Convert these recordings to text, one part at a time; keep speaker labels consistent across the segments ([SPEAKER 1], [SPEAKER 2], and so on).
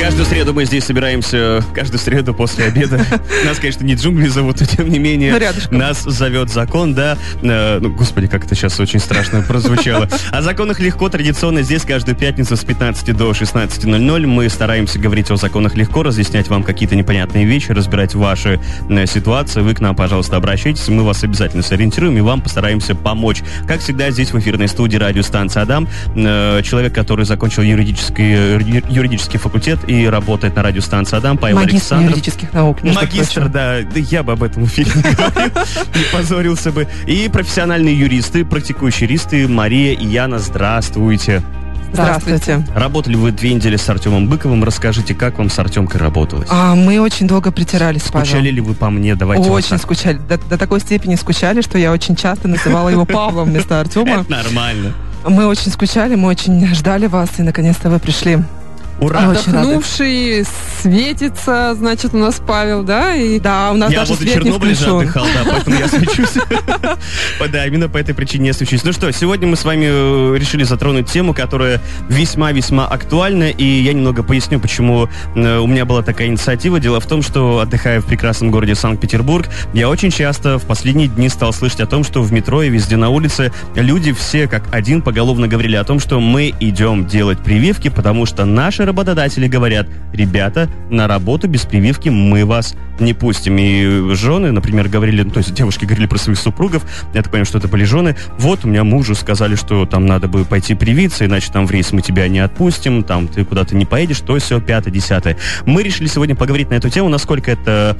[SPEAKER 1] Каждую среду мы здесь собираемся, каждую среду после обеда. Нас, конечно, не джунгли зовут, но тем не менее,
[SPEAKER 2] Ну, рядышком.
[SPEAKER 1] нас зовет закон, да. Э, ну, господи, как это сейчас очень страшно прозвучало. О законах легко традиционно здесь каждую пятницу с 15 до 16.00 мы стараемся говорить о законах легко, разъяснять вам какие-то непонятные вещи, разбирать ваши э, ситуации. Вы к нам, пожалуйста, обращайтесь, мы вас обязательно сориентируем и вам постараемся помочь. Как всегда, здесь в эфирной студии радиостанции Адам, э, человек, который закончил юридический, э, юридический факультет и работает на радиостанции Адам, Павел
[SPEAKER 2] Магистр
[SPEAKER 1] Александров.
[SPEAKER 2] юридических наук. между
[SPEAKER 1] Магистр,
[SPEAKER 2] прочим.
[SPEAKER 1] да, да я бы об этом эфире не говорил, не позорился бы. И профессиональные юристы, практикующие юристы Мария и Яна, здравствуйте.
[SPEAKER 2] Здравствуйте.
[SPEAKER 1] Работали вы две недели с Артемом Быковым. Расскажите, как вам с Артемкой работалось?
[SPEAKER 2] А, мы очень долго притирались, Павел.
[SPEAKER 1] Скучали ли вы по мне? Давайте вот
[SPEAKER 2] Очень
[SPEAKER 1] так.
[SPEAKER 2] скучали. До, до такой степени скучали, что я очень часто называла его Павлом вместо Артема.
[SPEAKER 1] Это нормально.
[SPEAKER 2] Мы очень скучали, мы очень ждали вас, и наконец-то вы пришли.
[SPEAKER 1] Ура!
[SPEAKER 3] Отдохнувший, светится, значит, у нас Павел, да? И
[SPEAKER 2] Да, у нас
[SPEAKER 1] Я
[SPEAKER 2] даже
[SPEAKER 1] возле
[SPEAKER 2] свет не
[SPEAKER 1] Чернобыля же
[SPEAKER 2] включен.
[SPEAKER 1] отдыхал, да, поэтому я свечусь. Да, именно по этой причине я свечусь. Ну что, сегодня мы с вами э, решили затронуть тему, которая весьма-весьма актуальна, и я немного поясню, почему э, у меня была такая инициатива. Дело в том, что, отдыхая в прекрасном городе Санкт-Петербург, я очень часто в последние дни стал слышать о том, что в метро и везде на улице люди все как один поголовно говорили о том, что мы идем делать прививки, потому что наши работодатели говорят, ребята, на работу без прививки мы вас не пустим. И жены, например, говорили, ну, то есть девушки говорили про своих супругов, я так понимаю, что это были жены, вот у меня мужу сказали, что там надо бы пойти привиться, иначе там в рейс мы тебя не отпустим, там ты куда-то не поедешь, то все, пятое, десятое. Мы решили сегодня поговорить на эту тему, насколько это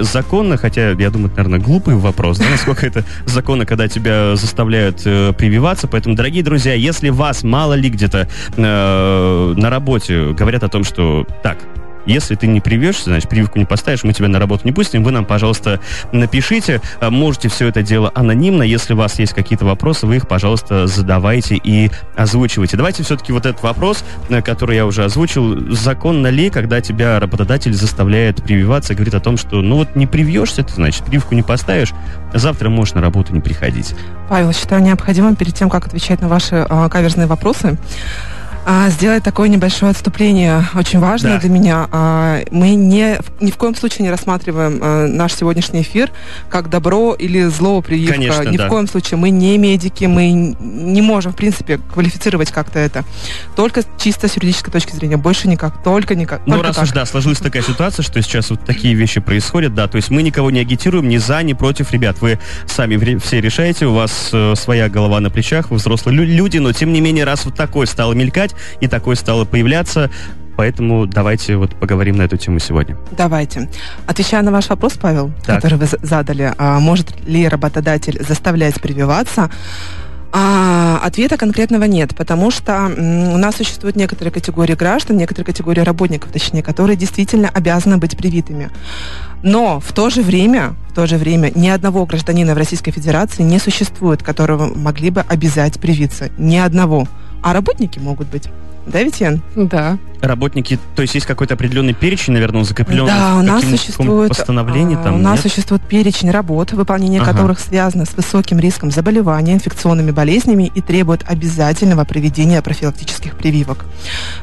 [SPEAKER 1] законно, хотя, я думаю, это, наверное, глупый вопрос, да, насколько это законно, когда тебя заставляют э, прививаться, поэтому, дорогие друзья, если вас мало ли где-то э, на работе говорят о том, что так, если ты не привьешься, значит, прививку не поставишь, мы тебя на работу не пустим. Вы нам, пожалуйста, напишите. А, Можете все это дело анонимно. Если у вас есть какие-то вопросы, вы их, пожалуйста, задавайте и озвучивайте. Давайте все-таки вот этот вопрос, э, который я уже озвучил. Законно ли, когда тебя работодатель заставляет прививаться, говорит о том, что, ну вот не привьешься ты, значит, прививку не поставишь, завтра можешь на работу не приходить.
[SPEAKER 2] Павел, считаю необходимым перед тем, как отвечать на ваши а, каверзные вопросы, а, сделать такое небольшое отступление, очень важное
[SPEAKER 1] Да.
[SPEAKER 2] для меня. А, мы не, ни в коем случае не рассматриваем а, наш сегодняшний эфир как добро или зло прививка.
[SPEAKER 1] Конечно,
[SPEAKER 2] ни
[SPEAKER 1] да.
[SPEAKER 2] в коем случае. Мы не медики, мы не можем, в принципе, квалифицировать как-то это. Только чисто с юридической точки зрения. Больше никак. Только никак.
[SPEAKER 1] Ну, раз
[SPEAKER 2] так.
[SPEAKER 1] уж, да, сложилась такая ситуация, что сейчас вот такие вещи происходят, да, то есть мы никого не агитируем ни за, ни против, ребят, вы сами все решаете, у вас э, своя голова на плечах, вы взрослые лю- люди, но тем не менее, раз вот такое стало мелькать и такое стало появляться, поэтому давайте вот поговорим на эту тему сегодня.
[SPEAKER 2] Давайте. Отвечая на ваш вопрос, Павел,
[SPEAKER 1] Так.
[SPEAKER 2] который вы за- задали, а, может ли работодатель заставлять прививаться? А, ответа конкретного нет, потому что у нас существуют некоторые категории граждан, некоторые категории работников, точнее, которые действительно обязаны быть привитыми. Но в то же время, в то же время ни одного гражданина в Российской Федерации не существует, которого могли бы обязать привиться. Ни одного. А работники могут быть. Да, ведь, Ян?
[SPEAKER 3] да.
[SPEAKER 1] Работники, то есть есть какой-то определенный перечень, наверное, закреплен
[SPEAKER 2] Да, у нас существует,
[SPEAKER 1] постановлении
[SPEAKER 2] а,
[SPEAKER 1] там,
[SPEAKER 2] у нас
[SPEAKER 1] нет?
[SPEAKER 2] существует перечень работ, выполнение
[SPEAKER 1] Ага.
[SPEAKER 2] которых связано с высоким риском заболевания, инфекционными болезнями и требует обязательного проведения профилактических прививок.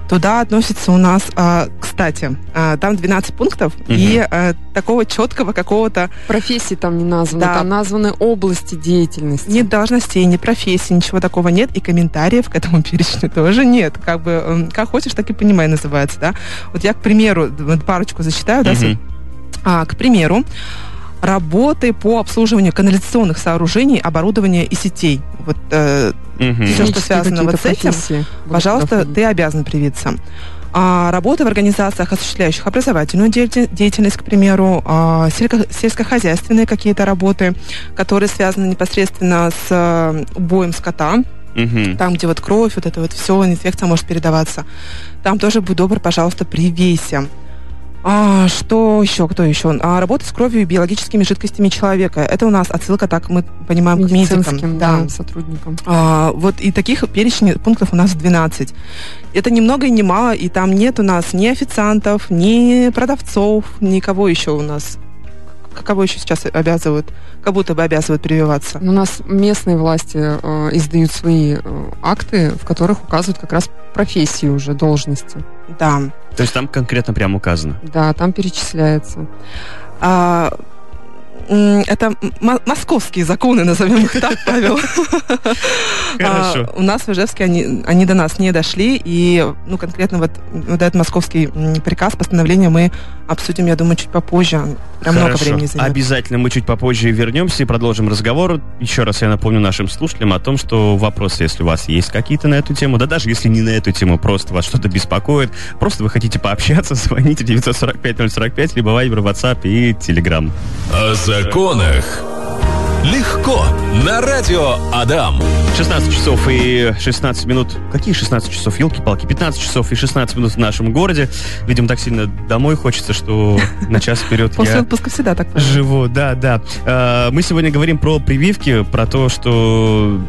[SPEAKER 2] Туда относится у нас, а, кстати, а, там 12 пунктов и а, такого четкого какого-то
[SPEAKER 3] Профессии там не названы,
[SPEAKER 2] Да.
[SPEAKER 3] там названы области деятельности.
[SPEAKER 2] ни должностей, ни профессий, ничего такого нет, и комментариев к этому перечню тоже нет. Как бы м, как хочешь, так и понимай называется, да. Вот я, к примеру, парочку зачитаю, да,
[SPEAKER 1] Мгм.
[SPEAKER 2] А, к примеру, работы по обслуживанию канализационных сооружений, оборудования и сетей. Вот, э,
[SPEAKER 1] Мгм.
[SPEAKER 2] всё, что связано вот с этим, пожалуйста,
[SPEAKER 3] доходить.
[SPEAKER 2] ты обязан привиться. А, работа в организациях, осуществляющих образовательную деятель- деятельность, к примеру, а, сельско- сельскохозяйственные какие-то работы, которые связаны непосредственно с э, убоем скота,
[SPEAKER 1] Мгм.
[SPEAKER 2] там, где вот кровь, вот это вот все, инфекция может передаваться. Там тоже будь добр, пожалуйста, привейся. А, что еще? Кто еще? А, работа с кровью и биологическими жидкостями человека. Это у нас отсылка, так мы понимаем, к медикам.
[SPEAKER 3] медицинским да, сотрудникам.
[SPEAKER 2] А, вот и таких перечней пунктов у нас 12. Это ни много и ни мало, и там нет у нас ни официантов, ни продавцов, никого еще у нас. Каково еще сейчас обязывают, как будто бы обязывают прививаться?
[SPEAKER 3] У нас местные власти э, издают свои э, акты, в которых указывают как раз профессии уже, должности.
[SPEAKER 2] Да.
[SPEAKER 1] То есть там конкретно прям указано.
[SPEAKER 3] Да, там перечисляется.
[SPEAKER 2] А, это московские законы, назовем их так, Павел.
[SPEAKER 1] Хорошо.
[SPEAKER 2] А, У нас в Ижевске они, они до нас не дошли, и ну, конкретно вот, вот этот московский приказ, постановление мы обсудим, я думаю, чуть попозже. Прям много времени займет.
[SPEAKER 1] Обязательно мы чуть попозже вернемся и продолжим разговор. Еще раз я напомню нашим слушателям о том, что вопросы, если у вас есть какие-то на эту тему, да даже если не на эту тему, просто вас что-то беспокоит, просто вы хотите пообщаться, звоните 945-045, либо Viber, WhatsApp и Telegram.
[SPEAKER 4] Законах. Легко. На радио Адам.
[SPEAKER 1] 16 часов и 16 минут. Какие 16 часов? Елки-палки. 15 часов и 16 минут в нашем городе. Видимо, так сильно домой хочется, что на час вперед
[SPEAKER 2] После
[SPEAKER 1] я
[SPEAKER 2] отпуска всегда так.
[SPEAKER 1] Живу. Да, да. Э, Мы сегодня говорим про прививки, про то, что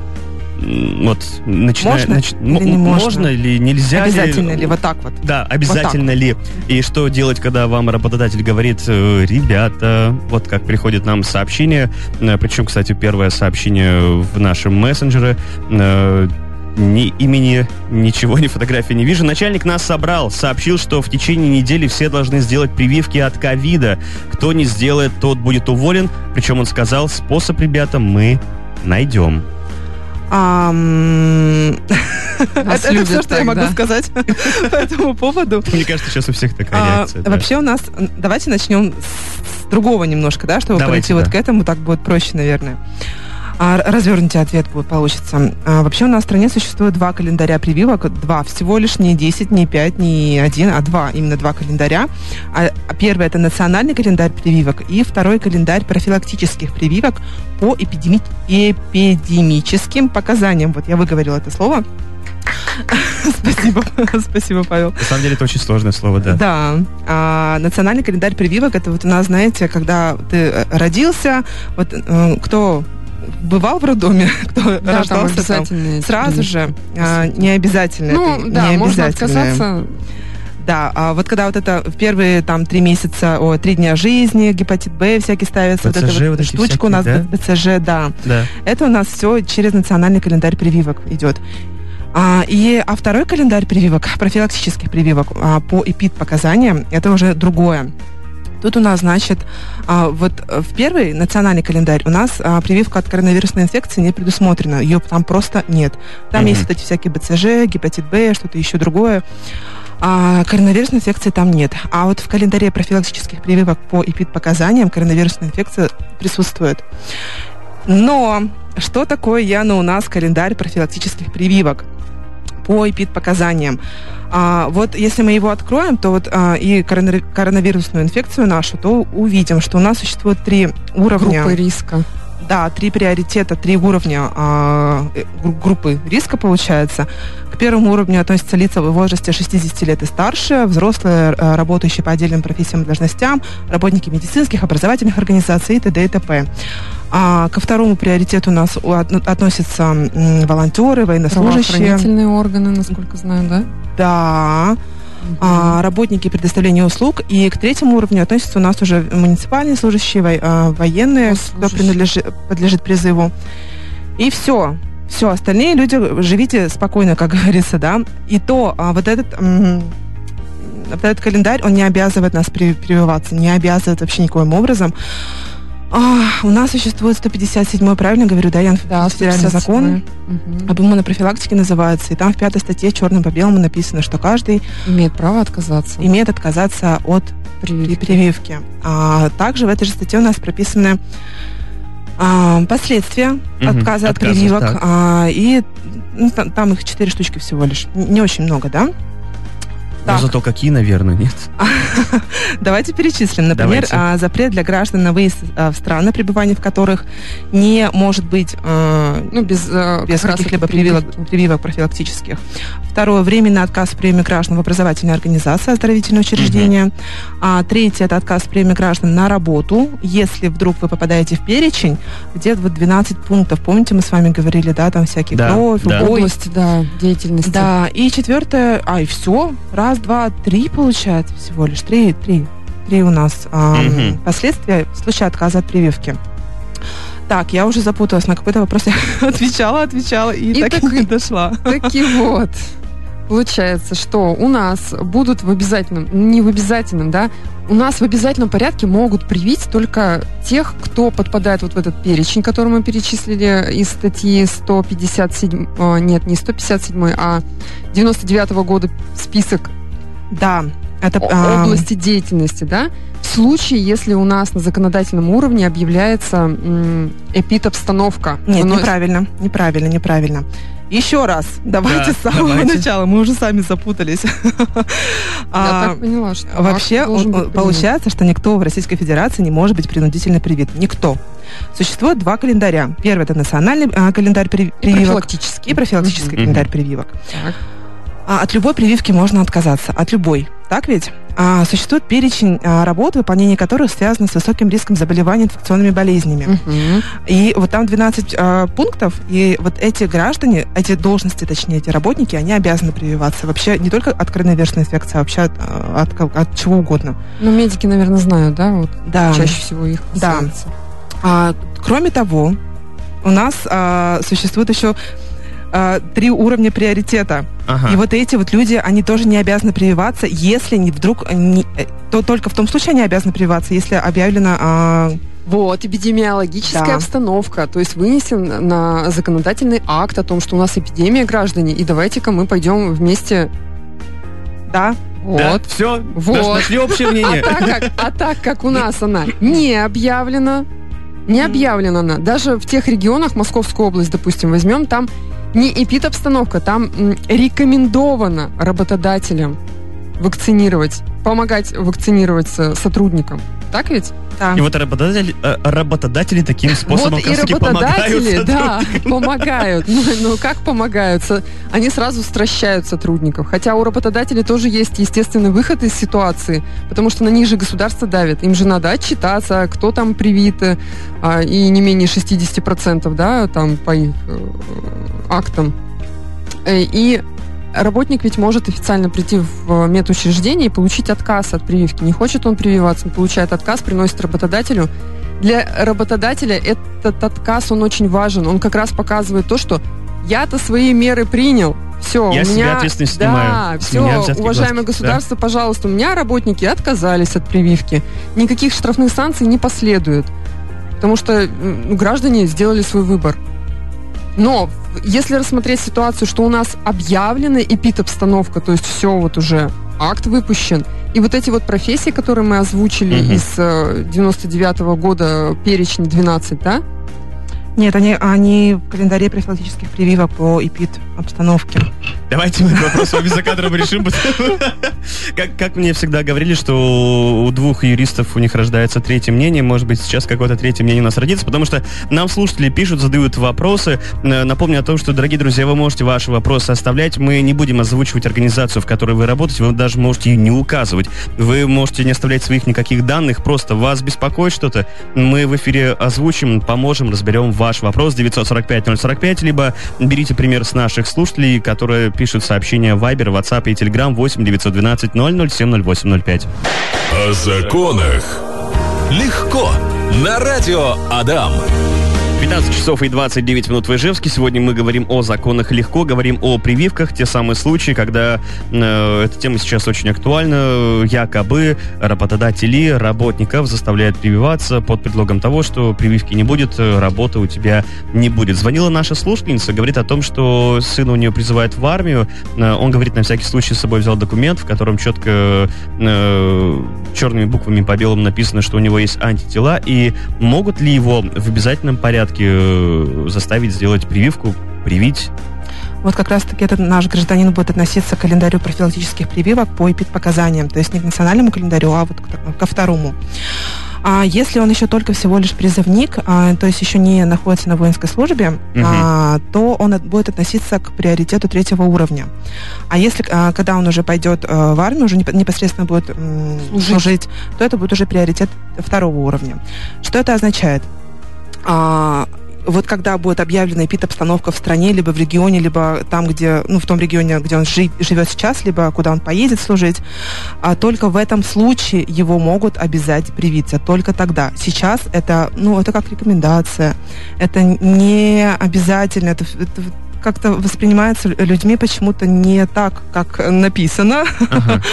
[SPEAKER 1] вот начиная...
[SPEAKER 2] Можно
[SPEAKER 1] нач-
[SPEAKER 2] или не можно?
[SPEAKER 1] можно или нельзя
[SPEAKER 2] Обязательно ли? Вот так вот.
[SPEAKER 1] Да, обязательно ли? И что делать, когда вам работодатель говорит, э, ребята, вот как приходит нам сообщение, э, причем, кстати, первое сообщение в нашем мессенджере, э, ни имени, ничего, ни фотографии не вижу. Начальник нас собрал, сообщил, что в течение недели все должны сделать прививки от ковида. Кто не сделает, тот будет уволен. Причем он сказал, способ, ребята, мы найдем.
[SPEAKER 2] Это все, что я могу
[SPEAKER 3] да.
[SPEAKER 2] сказать по этому поводу.
[SPEAKER 1] Мне кажется, сейчас у всех такая
[SPEAKER 2] А,
[SPEAKER 1] реакция. да.
[SPEAKER 2] Вообще у нас, давайте начнем с другого немножко, да, чтобы
[SPEAKER 1] Давайте,
[SPEAKER 2] пройти вот к этому, так будет проще, наверное. А, развернутый ответ будет получится. А, вообще у нас в стране существует два календаря прививок, два, всего лишь не 10, не 5, не один, а два, именно два календаря. А, а первый это национальный календарь прививок и второй календарь профилактических прививок по эпидеми- эпидемическим показаниям. Вот я выговорила это слово. Спасибо, спасибо, Павел.
[SPEAKER 1] На самом деле это очень сложное слово, да.
[SPEAKER 2] Да. А, национальный календарь прививок это вот у нас, знаете, когда ты э, родился, вот э, кто бывал в роддоме, кто
[SPEAKER 3] Да, там
[SPEAKER 2] рождался там,
[SPEAKER 3] эти
[SPEAKER 2] сразу же а, не обязательно.
[SPEAKER 3] Ну,
[SPEAKER 2] это
[SPEAKER 3] да,
[SPEAKER 2] не
[SPEAKER 3] можно отказаться.
[SPEAKER 2] Да, а вот когда вот это в первые там три месяца, о, три дня жизни, гепатит Б всякие ставятся, вот
[SPEAKER 1] БЦЖ
[SPEAKER 2] эта вот
[SPEAKER 1] вот
[SPEAKER 2] штучка у нас,
[SPEAKER 1] всякие,
[SPEAKER 2] БЦЖ, да.
[SPEAKER 1] Да.
[SPEAKER 2] Это у нас все через национальный календарь прививок идет. А, и, а второй календарь прививок, профилактических прививок а, по ЭПИД-показаниям, это уже другое. Тут у нас, значит, а, вот э, в первый национальный календарь у нас а, прививка от коронавирусной инфекции не предусмотрена. Ее там просто нет. Там
[SPEAKER 1] Мгм.
[SPEAKER 2] есть вот эти всякие БЦЖ, гепатит Б, что-то еще другое. А коронавирусной инфекции там нет. А вот в календаре профилактических прививок по ЭПИД-показаниям коронавирусная инфекция присутствует. Но что такое, Яна, у нас календарь профилактических прививок по ЭПИД-показаниям? А, вот если мы его откроем, то вот а, и коронави- коронавирусную инфекцию нашу, то увидим, что у нас существует три уровня.
[SPEAKER 3] Группы риска.
[SPEAKER 2] Да, три приоритета, три уровня а, э, гру- группы риска получается. К первому уровню относятся лица в возрасте 60 лет и старше, взрослые, э, работающие по отдельным профессиям и должностям, работники медицинских, образовательных организаций и т.д. и т.п. А, ко второму приоритету у нас относятся волонтеры, военнослужащие.
[SPEAKER 3] Правоохранительные органы, насколько знаю, да?
[SPEAKER 2] Да, а, работники предоставления услуг. И к третьему уровню относятся у нас уже муниципальные служащие, а, военные, кто принадлежит, подлежит призыву. И все. Все, остальные люди, живите спокойно, как говорится, да. И то, а, вот этот... этот календарь, он не обязывает нас при- прививаться, не обязывает вообще никоим образом. А, у нас существует 157 правильно говорю, да, Ян,
[SPEAKER 3] Да,
[SPEAKER 2] федеральный закон.
[SPEAKER 3] 157. Мгм.
[SPEAKER 2] об иммунопрофилактике называется, и там в пятой статье черным по белому написано, что каждый
[SPEAKER 3] Имеет право отказаться.
[SPEAKER 2] имеет отказаться от при-
[SPEAKER 3] Прививки.
[SPEAKER 2] прививки. А также в этой же статье у нас прописаны а, последствия
[SPEAKER 1] Мгм,
[SPEAKER 2] отказа от прививок.
[SPEAKER 1] так.
[SPEAKER 2] а, и ну, там, там их четыре штучки всего лишь. Не очень много, да?
[SPEAKER 1] Но
[SPEAKER 2] Так.
[SPEAKER 1] зато какие, наверное, нет.
[SPEAKER 2] Давайте перечислим. Например,
[SPEAKER 1] Давайте.
[SPEAKER 2] а, запрет для граждан на выезд а, в страны, пребывание в которых не может быть а,
[SPEAKER 3] Ну, без,
[SPEAKER 2] без каких-либо прививок, прививок профилактических. Второе, временный отказ в приеме граждан в образовательной организации, оздоровительное учреждение. А, третье, это отказ в приеме граждан на работу. Если вдруг вы попадаете в перечень, где вот 12 пунктов, помните, мы с вами говорили, да, там всякие
[SPEAKER 1] Да,
[SPEAKER 2] кровь,
[SPEAKER 1] да.
[SPEAKER 2] убой.
[SPEAKER 3] области, да, деятельности.
[SPEAKER 2] Да, и четвертое, а, и все, раз, два, три получается всего лишь, три, три. три у нас а,
[SPEAKER 1] Мгм.
[SPEAKER 2] последствия в случае отказа от прививки. Так, я уже запуталась, на какой-то вопрос я отвечала, отвечала и,
[SPEAKER 3] И
[SPEAKER 2] так,
[SPEAKER 3] так
[SPEAKER 2] и не дошла.
[SPEAKER 3] Таки вот. Получается, что у нас будут в обязательном, не в обязательном, да, у нас в обязательном порядке могут привить только тех, кто подпадает вот в этот перечень, который мы перечислили из статьи 157, а, нет, не 157, а 99 года список
[SPEAKER 2] Да, это... а,
[SPEAKER 3] области деятельности, да, в случае, если у нас на законодательном уровне объявляется эпид-обстановка.
[SPEAKER 2] Нет,
[SPEAKER 3] Вынос-
[SPEAKER 2] неправильно, неправильно, неправильно. Еще раз, давайте
[SPEAKER 1] Да,
[SPEAKER 2] с самого
[SPEAKER 1] давайте.
[SPEAKER 2] начала, мы уже сами запутались.
[SPEAKER 3] Я
[SPEAKER 2] А,
[SPEAKER 3] так поняла, что
[SPEAKER 2] Вообще, получается, что никто в Российской Федерации не может быть принудительно привит. Никто. Существует два календаря. Первый это национальный а, календарь при- прививок
[SPEAKER 3] профилактический.
[SPEAKER 2] и профилактический календарь прививок.
[SPEAKER 3] Так.
[SPEAKER 2] А от любой прививки можно отказаться. От любой. Так ведь? А, существует перечень а, работ, выполнение которых связано с высоким риском заболеваний инфекционными болезнями.
[SPEAKER 3] Мгм.
[SPEAKER 2] И вот там 12 а, пунктов, и вот эти граждане, эти должности, точнее, эти работники, они обязаны прививаться. Вообще не только от коронавирусной инфекции, а вообще от, а, от, ко- от чего угодно.
[SPEAKER 3] Ну, медики, наверное, знают, да, вот
[SPEAKER 2] Да.
[SPEAKER 3] чаще всего их
[SPEAKER 2] Да.
[SPEAKER 3] касается.
[SPEAKER 2] А, кроме того, у нас а, существует еще а, три уровня приоритета.
[SPEAKER 1] Ага.
[SPEAKER 2] И вот эти вот люди, они тоже не обязаны прививаться, если не вдруг, не- э, то только в том случае они обязаны прививаться, если объявлено а,
[SPEAKER 3] Вот, эпидемиологическая
[SPEAKER 2] Да.
[SPEAKER 3] обстановка, то есть вынесен на законодательный акт о том, что у нас эпидемия, граждане, и давайте-ка мы пойдем вместе.
[SPEAKER 2] да,
[SPEAKER 3] Вот.
[SPEAKER 1] все,
[SPEAKER 3] Вот.
[SPEAKER 1] нашли общее
[SPEAKER 3] А
[SPEAKER 1] мнение.
[SPEAKER 3] так, как, а так как у нас она не объявлена, не объявлена она, даже в тех регионах, Московскую область, допустим, возьмем, там не эпид-обстановка, там рекомендовано работодателям вакцинировать, помогать вакцинироваться сотрудникам. Так ведь?
[SPEAKER 2] да.
[SPEAKER 1] И вот работодатели, э, работодатели таким способом
[SPEAKER 3] вот и
[SPEAKER 1] как раз-таки
[SPEAKER 3] работодатели,
[SPEAKER 1] помогают
[SPEAKER 3] да, помогают. Ну, ну, как помогают? Они сразу стращают сотрудников. Хотя у работодателей тоже есть естественный выход из ситуации, потому что на них же государство давит. Им же надо отчитаться, кто там привит, э, а, и не менее 60%, да, там по их э, актам. И работник ведь может официально прийти в медучреждение и получить отказ от прививки. Не хочет он прививаться, он получает отказ, приносит работодателю. Для работодателя этот отказ, он очень важен. Он как раз показывает то, что я-то свои меры принял. Все,
[SPEAKER 1] Я
[SPEAKER 3] у меня,
[SPEAKER 1] ответственность
[SPEAKER 3] да,
[SPEAKER 1] снимаю. С
[SPEAKER 3] все, уважаемое
[SPEAKER 1] гладкие,
[SPEAKER 3] государство, пожалуйста, у меня работники отказались от прививки. Никаких штрафных санкций не последует, потому что ну, граждане сделали свой выбор. Но если рассмотреть ситуацию, что у нас объявлена эпид-обстановка, то есть все вот уже акт выпущен, и вот эти вот профессии, которые мы озвучили
[SPEAKER 1] Мгм.
[SPEAKER 3] из э, 99 года, перечень 12, да?
[SPEAKER 2] Нет, они, они в календаре профилактических прививок по ЭПИД обстановке.
[SPEAKER 1] Давайте мы этот вопрос вами за кадром решим. Как, как мне всегда говорили, что у двух юристов у них рождается третье мнение. Может быть, сейчас какое-то третье мнение у нас родится, потому что нам слушатели пишут, задают вопросы. Э, Напомню о том, что, дорогие друзья, вы можете ваши вопросы оставлять. Мы не будем озвучивать организацию, в которой вы работаете. Вы даже можете ее не указывать. Вы можете не оставлять своих никаких данных. Просто вас беспокоит что-то. Мы в эфире озвучим, поможем, разберем ваш вопрос 945-045, либо берите пример с наших слушателей, которые пишут сообщения Viber, WhatsApp и Telegram 8 912 007 0805.
[SPEAKER 4] О законах. Легко. На радио Адам.
[SPEAKER 1] 15 часов и 29 минут в Ижевске. Сегодня мы говорим о законах легко, говорим о прививках. Те самые случаи, когда э, эта тема сейчас очень актуальна. Якобы работодатели работников заставляют прививаться под предлогом того, что прививки не будет, э, работы у тебя не будет. Звонила наша слушательница, говорит о том, что сына у нее призывают в армию. Э, он говорит, на всякий случай с собой взял документ, в котором четко э, черными буквами по белому написано, что у него есть антитела, и могут ли его в обязательном порядке э, заставить сделать прививку, привить?
[SPEAKER 2] Вот как раз-таки этот наш гражданин будет относиться к календарю профилактических прививок по эпид-показаниям, то есть не к национальному календарю, а вот ко второму. А если он еще только всего лишь призывник, а, то есть еще не находится на воинской службе, а, то он от- будет относиться к приоритету третьего уровня. А если, а, когда он уже пойдет а, в армию, уже непо- непосредственно будет м,
[SPEAKER 3] Служить.
[SPEAKER 2] служить, то это будет уже приоритет второго уровня. Что это означает? А, вот когда будет объявлена эпид-обстановка в стране, либо в регионе, либо там, где, ну, в том регионе, где он жи- живет сейчас, либо куда он поедет служить, а только в этом случае его могут обязать привиться. Только тогда. Сейчас это, ну, это как рекомендация. Это не обязательно. Это, это как-то воспринимается людьми почему-то не так, как написано.
[SPEAKER 1] Ага.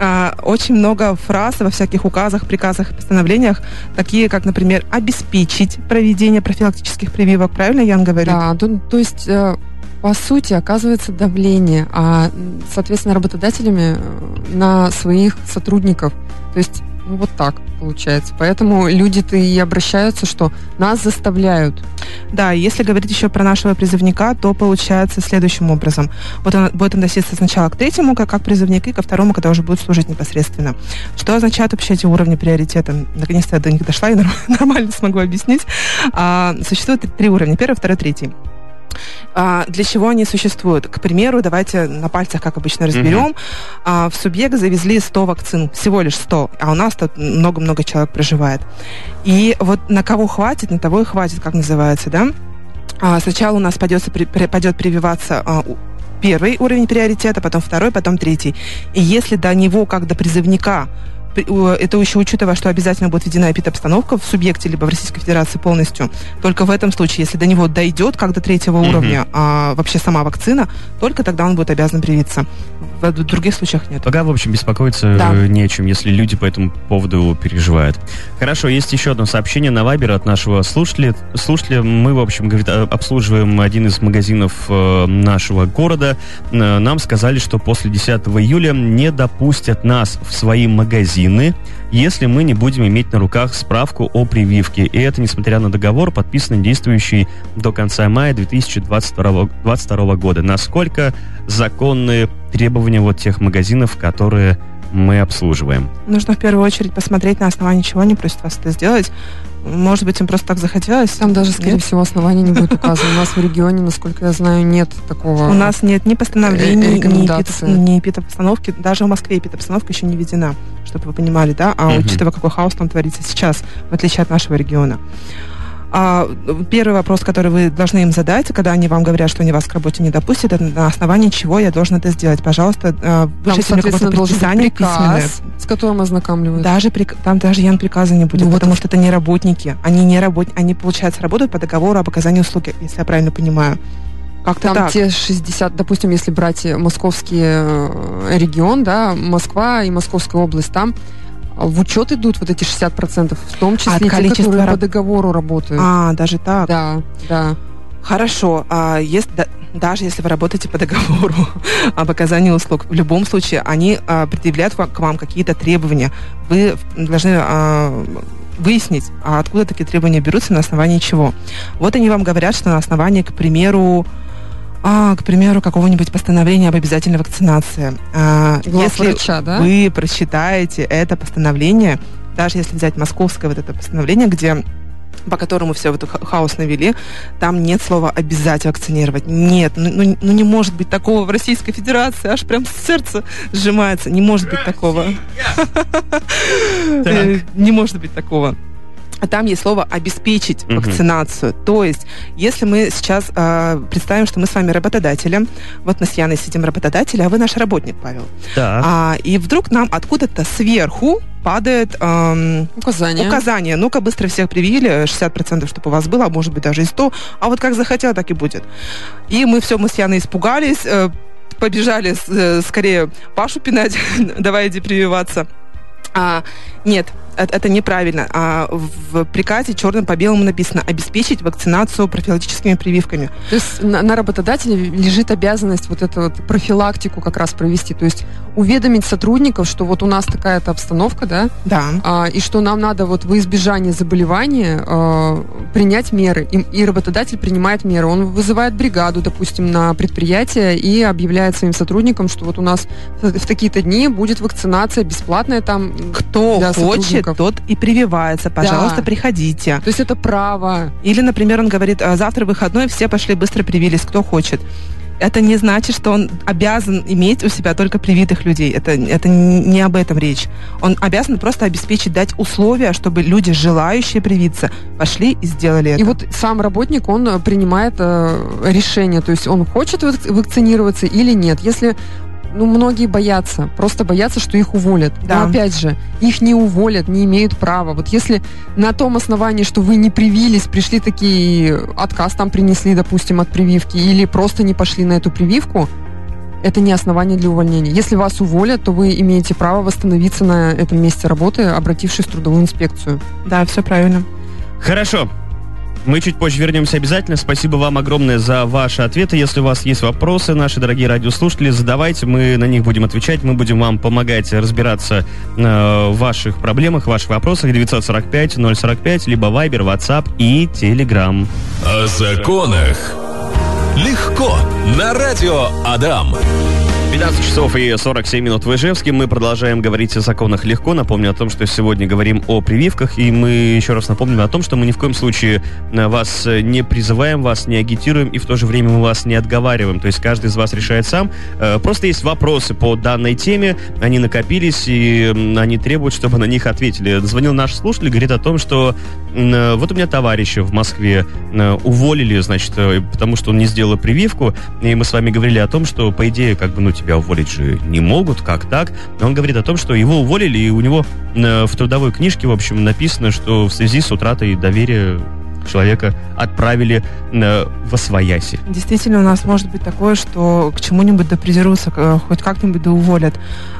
[SPEAKER 2] А, Очень много фраз во всяких указах, приказах постановлениях, такие как, например, обеспечить проведение профилактических прививок. Правильно Ян говорит?
[SPEAKER 3] Да, то, то есть, э, по сути, оказывается давление, а, соответственно, работодателями э, на своих сотрудников. То есть, ну, вот так получается. Поэтому люди-то и обращаются, что нас заставляют.
[SPEAKER 2] Да, если говорить еще про нашего призывника, то получается следующим образом. Вот он будет относиться сначала к третьему, как, как призывник, и ко второму, когда уже будет служить непосредственно. Что означают вообще эти уровни приоритета? Наконец-то я до них дошла и норм- нормально смогу объяснить. А, существует три уровня. Первый, второй, третий. А, для чего они существуют? К примеру, давайте на пальцах, как обычно, разберем. А, в субъект завезли 100 вакцин, всего лишь 100, а у нас тут много-много человек проживает. И вот на кого хватит, на того и хватит, как называется, да? А, сначала у нас пойдет, пойдет прививаться а, первый уровень приоритета, потом второй, потом третий. И если до него, как до призывника, это еще учитывая, что обязательно будет введена эпидобстановка в субъекте либо в Российской Федерации полностью. Только в этом случае, если до него дойдет как до третьего
[SPEAKER 1] Мгм.
[SPEAKER 2] уровня а, вообще сама вакцина, только тогда он будет обязан привиться. В, других случаях нет.
[SPEAKER 1] Пока, в общем, беспокоиться
[SPEAKER 2] Да.
[SPEAKER 1] э, не о чем, если люди по этому поводу переживают. Хорошо, есть еще одно сообщение на Вайбер от нашего слушателя. Слушателя мы, в общем, говорит, э, обслуживаем один из магазинов э, нашего города. Нам сказали, что после 10 июля не допустят нас в свои магазины, если мы не будем иметь на руках справку о прививке. И это несмотря на договор, подписанный действующий до конца мая 2022 22 года. Насколько законные требования вот тех магазинов, которые мы обслуживаем?
[SPEAKER 2] Нужно в первую очередь посмотреть, на основании чего они просят вас это сделать. Может быть, им просто так захотелось.
[SPEAKER 3] Там даже, скорее
[SPEAKER 2] Нет?
[SPEAKER 3] всего, оснований не будет указано. У нас в регионе, насколько я знаю, нет такого.
[SPEAKER 2] У нас нет ни постановлений,
[SPEAKER 3] Э,
[SPEAKER 2] ни, эпидобстановки. Даже в Москве эпидобстановка еще не введена, чтобы вы понимали, да? А учитывая, какой хаос там творится сейчас, в отличие от нашего региона. А, первый вопрос, который вы должны им задать, когда они вам говорят, что они вас к работе не допустят, это на основании чего я должен это сделать. Пожалуйста, э, вышлите мне какое-то предписание письменное.
[SPEAKER 3] с которым ознакомливают.
[SPEAKER 2] Даже прик- там даже ян приказа не будет,
[SPEAKER 3] Ну, вот
[SPEAKER 2] потому
[SPEAKER 3] и-
[SPEAKER 2] что это не работники. Они не работ... они, получается, работают по договору об оказании услуги, если я правильно понимаю. Как-то
[SPEAKER 3] Там
[SPEAKER 2] так.
[SPEAKER 3] те 60, допустим, если брать э, московский э, регион, да, Москва и Московская область, там в учет идут вот эти 60%, в том числе
[SPEAKER 2] От
[SPEAKER 3] те,
[SPEAKER 2] количества
[SPEAKER 3] которые
[SPEAKER 2] раб-
[SPEAKER 3] по договору работают.
[SPEAKER 2] А, даже так.
[SPEAKER 3] Да, да.
[SPEAKER 2] Хорошо. А если, да- даже если вы работаете по договору об оказании услуг, в любом случае они а, предъявляют к вам какие-то требования. Вы должны а, выяснить, а откуда такие требования берутся, на основании чего. Вот они вам говорят, что на основании, к примеру, а, к примеру, какого-нибудь постановления об обязательной вакцинации. А, если
[SPEAKER 3] врача, да?
[SPEAKER 2] вы прочитаете это постановление, даже если взять московское вот это постановление, где по которому все вот ха- хаос навели, там нет слова обязать вакцинировать. Нет, ну, ну, ну не может быть такого в Российской Федерации, аж прям сердце сжимается. Не может быть такого. Э, Не может быть такого. А там есть слово обеспечить
[SPEAKER 1] Мгм.
[SPEAKER 2] вакцинацию. То есть, если мы сейчас э, представим, что мы с вами работодатели, вот мы с Яной сидим работодатели, а вы наш работник, Павел.
[SPEAKER 1] Да.
[SPEAKER 2] А, и вдруг нам откуда-то сверху падает эм,
[SPEAKER 3] Указания.
[SPEAKER 2] указание. Ну-ка, быстро всех привили, 60%, чтобы у вас было, а может быть даже и 100. А вот как захотел, так и будет. И мы все, мы с Яной испугались, э, побежали э, скорее Пашу пинать, давай иди прививаться. А, нет, это, неправильно. А, в приказе черным по белому написано обеспечить вакцинацию профилактическими прививками.
[SPEAKER 3] То есть на, на работодателе лежит обязанность вот эту вот профилактику как раз провести. То есть уведомить сотрудников, что вот у нас такая-то обстановка, да,
[SPEAKER 2] Да.
[SPEAKER 3] а, и что нам надо вот во избежание заболевания а, принять меры. И, и работодатель принимает меры. Он вызывает бригаду, допустим, на предприятие и объявляет своим сотрудникам, что вот у нас в, в такие-то дни будет вакцинация бесплатная там.
[SPEAKER 2] Кто хочет,
[SPEAKER 3] сотрудников.
[SPEAKER 2] тот и прививается. Пожалуйста,
[SPEAKER 3] Да.
[SPEAKER 2] приходите.
[SPEAKER 3] То есть это право.
[SPEAKER 2] Или, например, он говорит, «А, завтра выходной, все пошли быстро привились, кто хочет. это не значит, что он обязан иметь у себя только привитых людей. Это, это не об этом речь. Он обязан просто обеспечить, дать условия, чтобы люди, желающие привиться, пошли и сделали это.
[SPEAKER 3] И вот сам работник, он принимает э, решение, то есть он хочет вакцинироваться или нет. Если ну, многие боятся, просто боятся, что их уволят. Да. Но опять же, их не уволят, не имеют права. Вот если на том основании, что вы не привились, пришли такие, отказ там принесли, допустим, от прививки, или просто не пошли на эту прививку, это не основание для увольнения. Если вас уволят, то вы имеете право восстановиться на этом месте работы, обратившись в трудовую инспекцию.
[SPEAKER 2] Да, все правильно.
[SPEAKER 1] Хорошо. Мы чуть позже вернемся обязательно. Спасибо вам огромное за ваши ответы. Если у вас есть вопросы, наши дорогие радиослушатели, задавайте, мы на них будем отвечать. Мы будем вам помогать разбираться э, в ваших проблемах, ваших вопросах. 945-045, либо Viber, WhatsApp и Telegram.
[SPEAKER 4] О законах. Легко. На радио Адам.
[SPEAKER 1] 15 часов и 47 минут в Ижевске. Мы продолжаем говорить о законах легко. Напомню о том, что сегодня говорим о прививках. И мы еще раз напомним о том, что мы ни в коем случае э, вас э, не призываем, вас не агитируем и в то же время мы вас не отговариваем. То есть каждый из вас решает сам. Э, просто есть вопросы по данной теме. Они накопились и они требуют, чтобы на них ответили. Звонил наш слушатель, говорит о том, что вот у меня товарища в Москве уволили, значит, потому что он не сделал прививку. И мы с вами говорили о том, что, по идее, как бы, ну, тебя уволить же не могут, как так? Он говорит о том, что его уволили, и у него э, в трудовой книжке, в общем, написано, что в связи с утратой доверия человека отправили э, в освояси.
[SPEAKER 2] Действительно, у нас может быть такое, что к чему-нибудь допризерутся, хоть как-нибудь да уволят.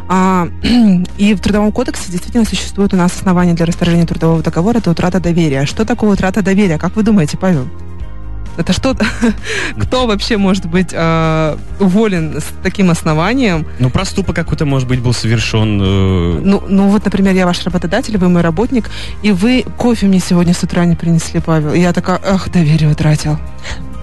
[SPEAKER 2] А, и в Трудовом кодексе действительно существует у нас основания для расторжения трудового договора, это утрата доверия. Что такое утрата доверия? Как вы думаете, Павел? Это что? Кто вообще может быть э, уволен с таким основанием?
[SPEAKER 1] Ну, проступок какой-то, может быть, был совершен. Э...
[SPEAKER 2] Ну, ну, вот, например, я ваш работодатель, вы мой работник, и вы кофе мне сегодня с утра не принесли, Павел. И я такая, ах, доверие утратил.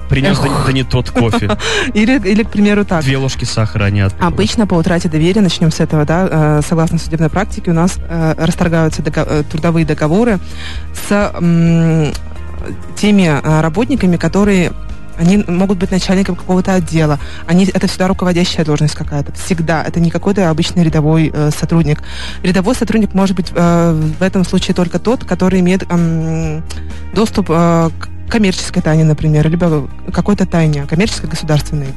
[SPEAKER 1] Принес да, да не тот кофе.
[SPEAKER 2] или, или, к примеру, так.
[SPEAKER 1] Две ложки сахара, не от
[SPEAKER 2] Обычно по утрате доверия, начнем с этого, да, э, согласно судебной практике, у нас э, расторгаются дого- э, трудовые договоры с теми а, работниками, которые они могут быть начальником какого-то отдела. Они, это всегда руководящая должность какая-то. Всегда. Это не какой-то обычный рядовой э, сотрудник. Рядовой сотрудник может быть э, в этом случае только тот, который имеет э, доступ э, к коммерческой тайне, например, либо какой-то тайне, коммерческой, государственной.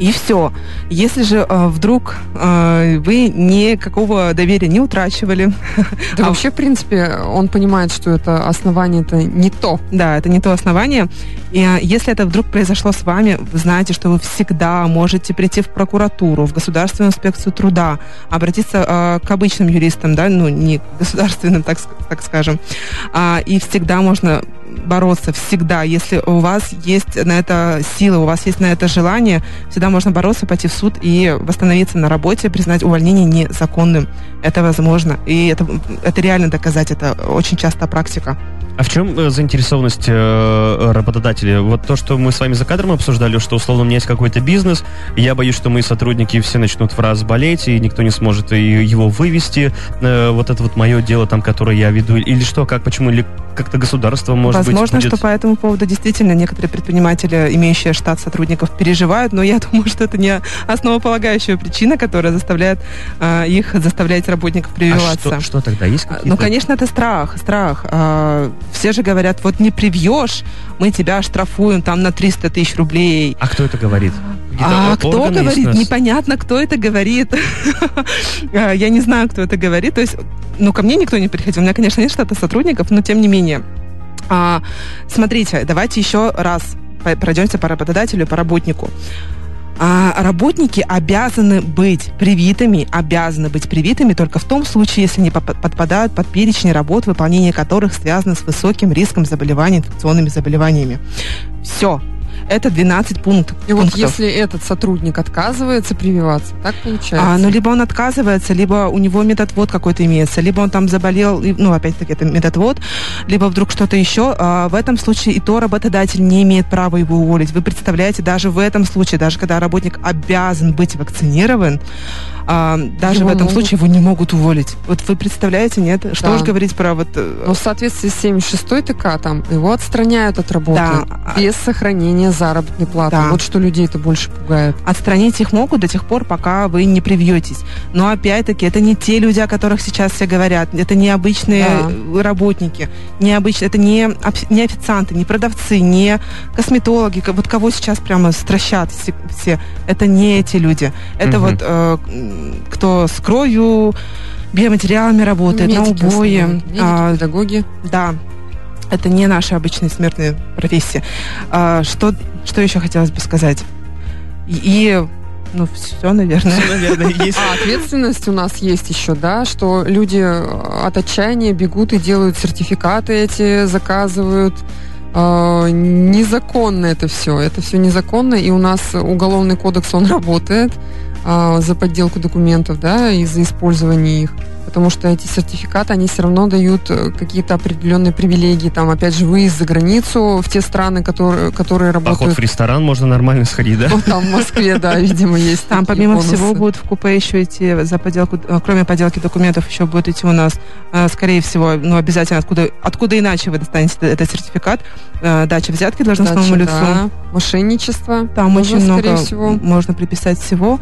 [SPEAKER 2] И все. Если же э, вдруг э, вы никакого доверия не утрачивали.
[SPEAKER 3] Да а вообще, в принципе, он понимает, что это основание это не то.
[SPEAKER 2] Да, это не то основание. И э, если это вдруг произошло с вами, вы знаете, что вы всегда можете прийти в прокуратуру, в Государственную инспекцию труда, обратиться э, к обычным юристам, да, ну, не государственным, так, так скажем. А, и всегда можно бороться всегда. Если у вас есть на это силы, у вас есть на это желание, всегда можно бороться, пойти в суд и восстановиться на работе, признать увольнение незаконным. Это возможно. И это, это реально доказать. Это очень часто практика.
[SPEAKER 1] А в чем э, заинтересованность э, работодателя? Вот то, что мы с вами за кадром обсуждали, что условно у меня есть какой-то бизнес, я боюсь, что мои сотрудники все начнут в раз болеть, и никто не сможет его вывести. Э, вот это вот мое дело, там, которое я веду. Или что, как, почему, или как-то государство может
[SPEAKER 2] Возможно,
[SPEAKER 1] быть будет...
[SPEAKER 2] что по этому поводу действительно некоторые предприниматели, имеющие штат сотрудников, переживают, но я думаю, что это не основополагающая причина, которая заставляет э, их заставлять работников прививаться.
[SPEAKER 1] А что, что тогда есть
[SPEAKER 2] какие-то? Ну, конечно, это страх, страх. Э, все же говорят, вот не привьешь, мы тебя штрафуем там на 300 тысяч рублей.
[SPEAKER 1] А кто это говорит?
[SPEAKER 2] А кто говорит? Непонятно, кто это говорит. А, я не знаю, кто это говорит. То есть, ну, ко мне никто не приходил. У меня, конечно, нет штата сотрудников, но тем не менее. А, смотрите, давайте еще раз пройдемся по работодателю, по работнику. А работники обязаны быть привитыми, обязаны быть привитыми только в том случае, если они подпадают под перечень работ, выполнение которых связано с высоким риском заболеваний инфекционными заболеваниями. Все, это 12 пунктов.
[SPEAKER 3] И вот если этот сотрудник отказывается прививаться, так получается?
[SPEAKER 2] А, ну, либо он отказывается, либо у него методвод какой-то имеется, либо он там заболел, ну, опять-таки, это методвод, либо вдруг что-то еще. А, в этом случае и то работодатель не имеет права его уволить. Вы представляете, даже в этом случае, даже когда работник обязан быть вакцинирован, а, даже его в этом могут... случае его не могут уволить. Вот вы представляете, нет? Что да. уж говорить про вот...
[SPEAKER 3] Э, ну, в соответствии с 76 ТК там его отстраняют от работы да. без сохранения заработной платы.
[SPEAKER 2] Да.
[SPEAKER 3] Вот что людей это больше пугает.
[SPEAKER 2] Отстранить их могут до тех пор, пока вы не привьетесь. Но опять-таки, это не те люди, о которых сейчас все говорят. Это не обычные
[SPEAKER 3] Да.
[SPEAKER 2] работники. Не обыч- Это не, не официанты, не продавцы, не косметологи. ко- Вот кого сейчас прямо стращат все. все. Это не эти люди. Это
[SPEAKER 1] Мгм.
[SPEAKER 2] вот э, кто с кровью, биоматериалами работает, на
[SPEAKER 3] Медики в
[SPEAKER 2] убое.
[SPEAKER 3] Медики,
[SPEAKER 2] А,
[SPEAKER 3] педагоги.
[SPEAKER 2] да, это не наши обычные смертные профессии. А, что, что еще хотелось бы сказать? И, и, ну, все, наверное.
[SPEAKER 1] Всё, наверное, есть.
[SPEAKER 3] А ответственность у нас есть еще, да, что люди э, от отчаяния бегут и делают сертификаты эти, заказывают. Э, Незаконно это все. Это все незаконно, и у нас уголовный кодекс, он работает э, за подделку документов, да, и за использование их. Потому что эти сертификаты, они все равно дают э, какие-то определенные привилегии. Там, опять же, выезд за границу в те страны, которые, которые
[SPEAKER 1] Поход
[SPEAKER 3] работают.
[SPEAKER 1] в ресторан можно нормально сходить, да?
[SPEAKER 3] Ну, там в Москве, да, видимо, есть.
[SPEAKER 2] Там, помимо
[SPEAKER 3] бонусы.
[SPEAKER 2] всего, будет в купе еще идти за подделку, э, кроме подделки документов, еще будет идти у нас, э, скорее всего, ну, обязательно, откуда, откуда иначе вы достанете этот сертификат, дача взятки должностному
[SPEAKER 3] Дача,
[SPEAKER 2] лицу.
[SPEAKER 3] да. Мошенничество.
[SPEAKER 2] Там
[SPEAKER 3] Можно,
[SPEAKER 2] очень много
[SPEAKER 3] скорее всего.
[SPEAKER 2] можно приписать всего.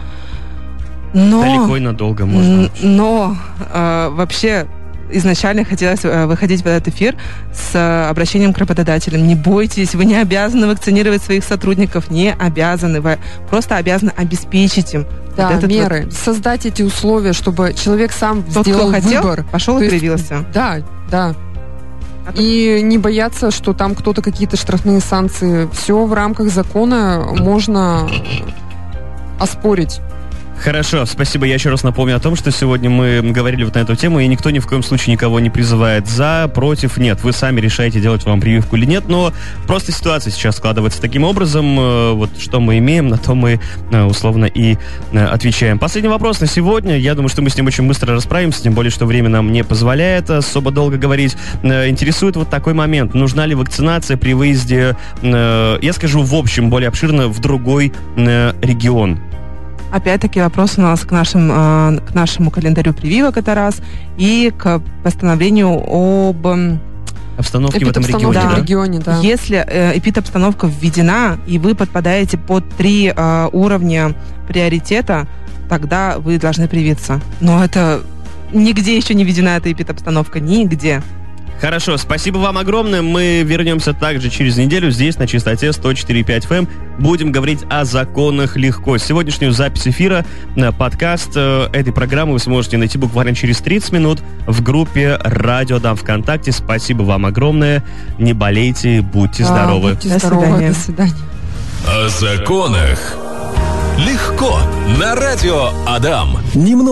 [SPEAKER 2] Но...
[SPEAKER 1] Далеко и надолго можно.
[SPEAKER 2] Но э, вообще изначально хотелось э, выходить в этот эфир с э, обращением к работодателям. Не бойтесь, вы не обязаны вакцинировать своих сотрудников, не обязаны. Вы просто обязаны обеспечить им
[SPEAKER 3] Да,
[SPEAKER 2] вот этот
[SPEAKER 3] меры.
[SPEAKER 2] вот-
[SPEAKER 3] Создать эти условия, чтобы человек сам
[SPEAKER 2] тот,
[SPEAKER 3] сделал
[SPEAKER 2] кто хотел,
[SPEAKER 3] выбор.
[SPEAKER 2] пошел
[SPEAKER 3] То
[SPEAKER 2] и
[SPEAKER 3] есть-
[SPEAKER 2] привился.
[SPEAKER 3] Да, да.
[SPEAKER 2] А
[SPEAKER 3] И не бояться, что там кто-то какие-то штрафные санкции. Все в рамках закона можно оспорить.
[SPEAKER 1] Хорошо, спасибо. Я еще раз напомню о том, что сегодня мы говорили вот на эту тему, и никто ни в коем случае никого не призывает за, против, нет. Вы сами решаете, делать вам прививку или нет, но просто ситуация сейчас складывается таким образом. э, Вот что мы имеем, на то мы э, условно и э, отвечаем. Последний вопрос на сегодня. Я думаю, что мы с ним очень быстро расправимся, тем более, что время нам не позволяет особо долго говорить. Интересует вот такой момент. Нужна ли вакцинация при выезде, я скажу в общем, более обширно, в другой регион?
[SPEAKER 2] Опять-таки вопрос у нас к, нашим, э, к нашему календарю прививок, это раз, и к постановлению об... м,
[SPEAKER 1] Обстановки в этом регионе, да?
[SPEAKER 3] регионе, да.
[SPEAKER 2] Если э, эпидобстановка введена, и вы подпадаете под три э, уровня приоритета, тогда вы должны привиться. Но это нигде еще не введена эта эпидобстановка, нигде.
[SPEAKER 1] Хорошо, спасибо вам огромное. Мы вернемся также через неделю здесь на частоте 104.5 FM. эм. Будем говорить о законах легко. Сегодняшнюю запись эфира, э, подкаст э, этой программы вы сможете найти буквально через 30 минут в группе Радио Дам ВКонтакте. Спасибо вам огромное. Не болейте, будьте
[SPEAKER 3] Да,
[SPEAKER 1] здоровы.
[SPEAKER 3] будьте
[SPEAKER 2] До
[SPEAKER 3] здоровы.
[SPEAKER 2] свидания.
[SPEAKER 3] До свидания.
[SPEAKER 4] О законах. Легко. На радио Адам.
[SPEAKER 5] Немного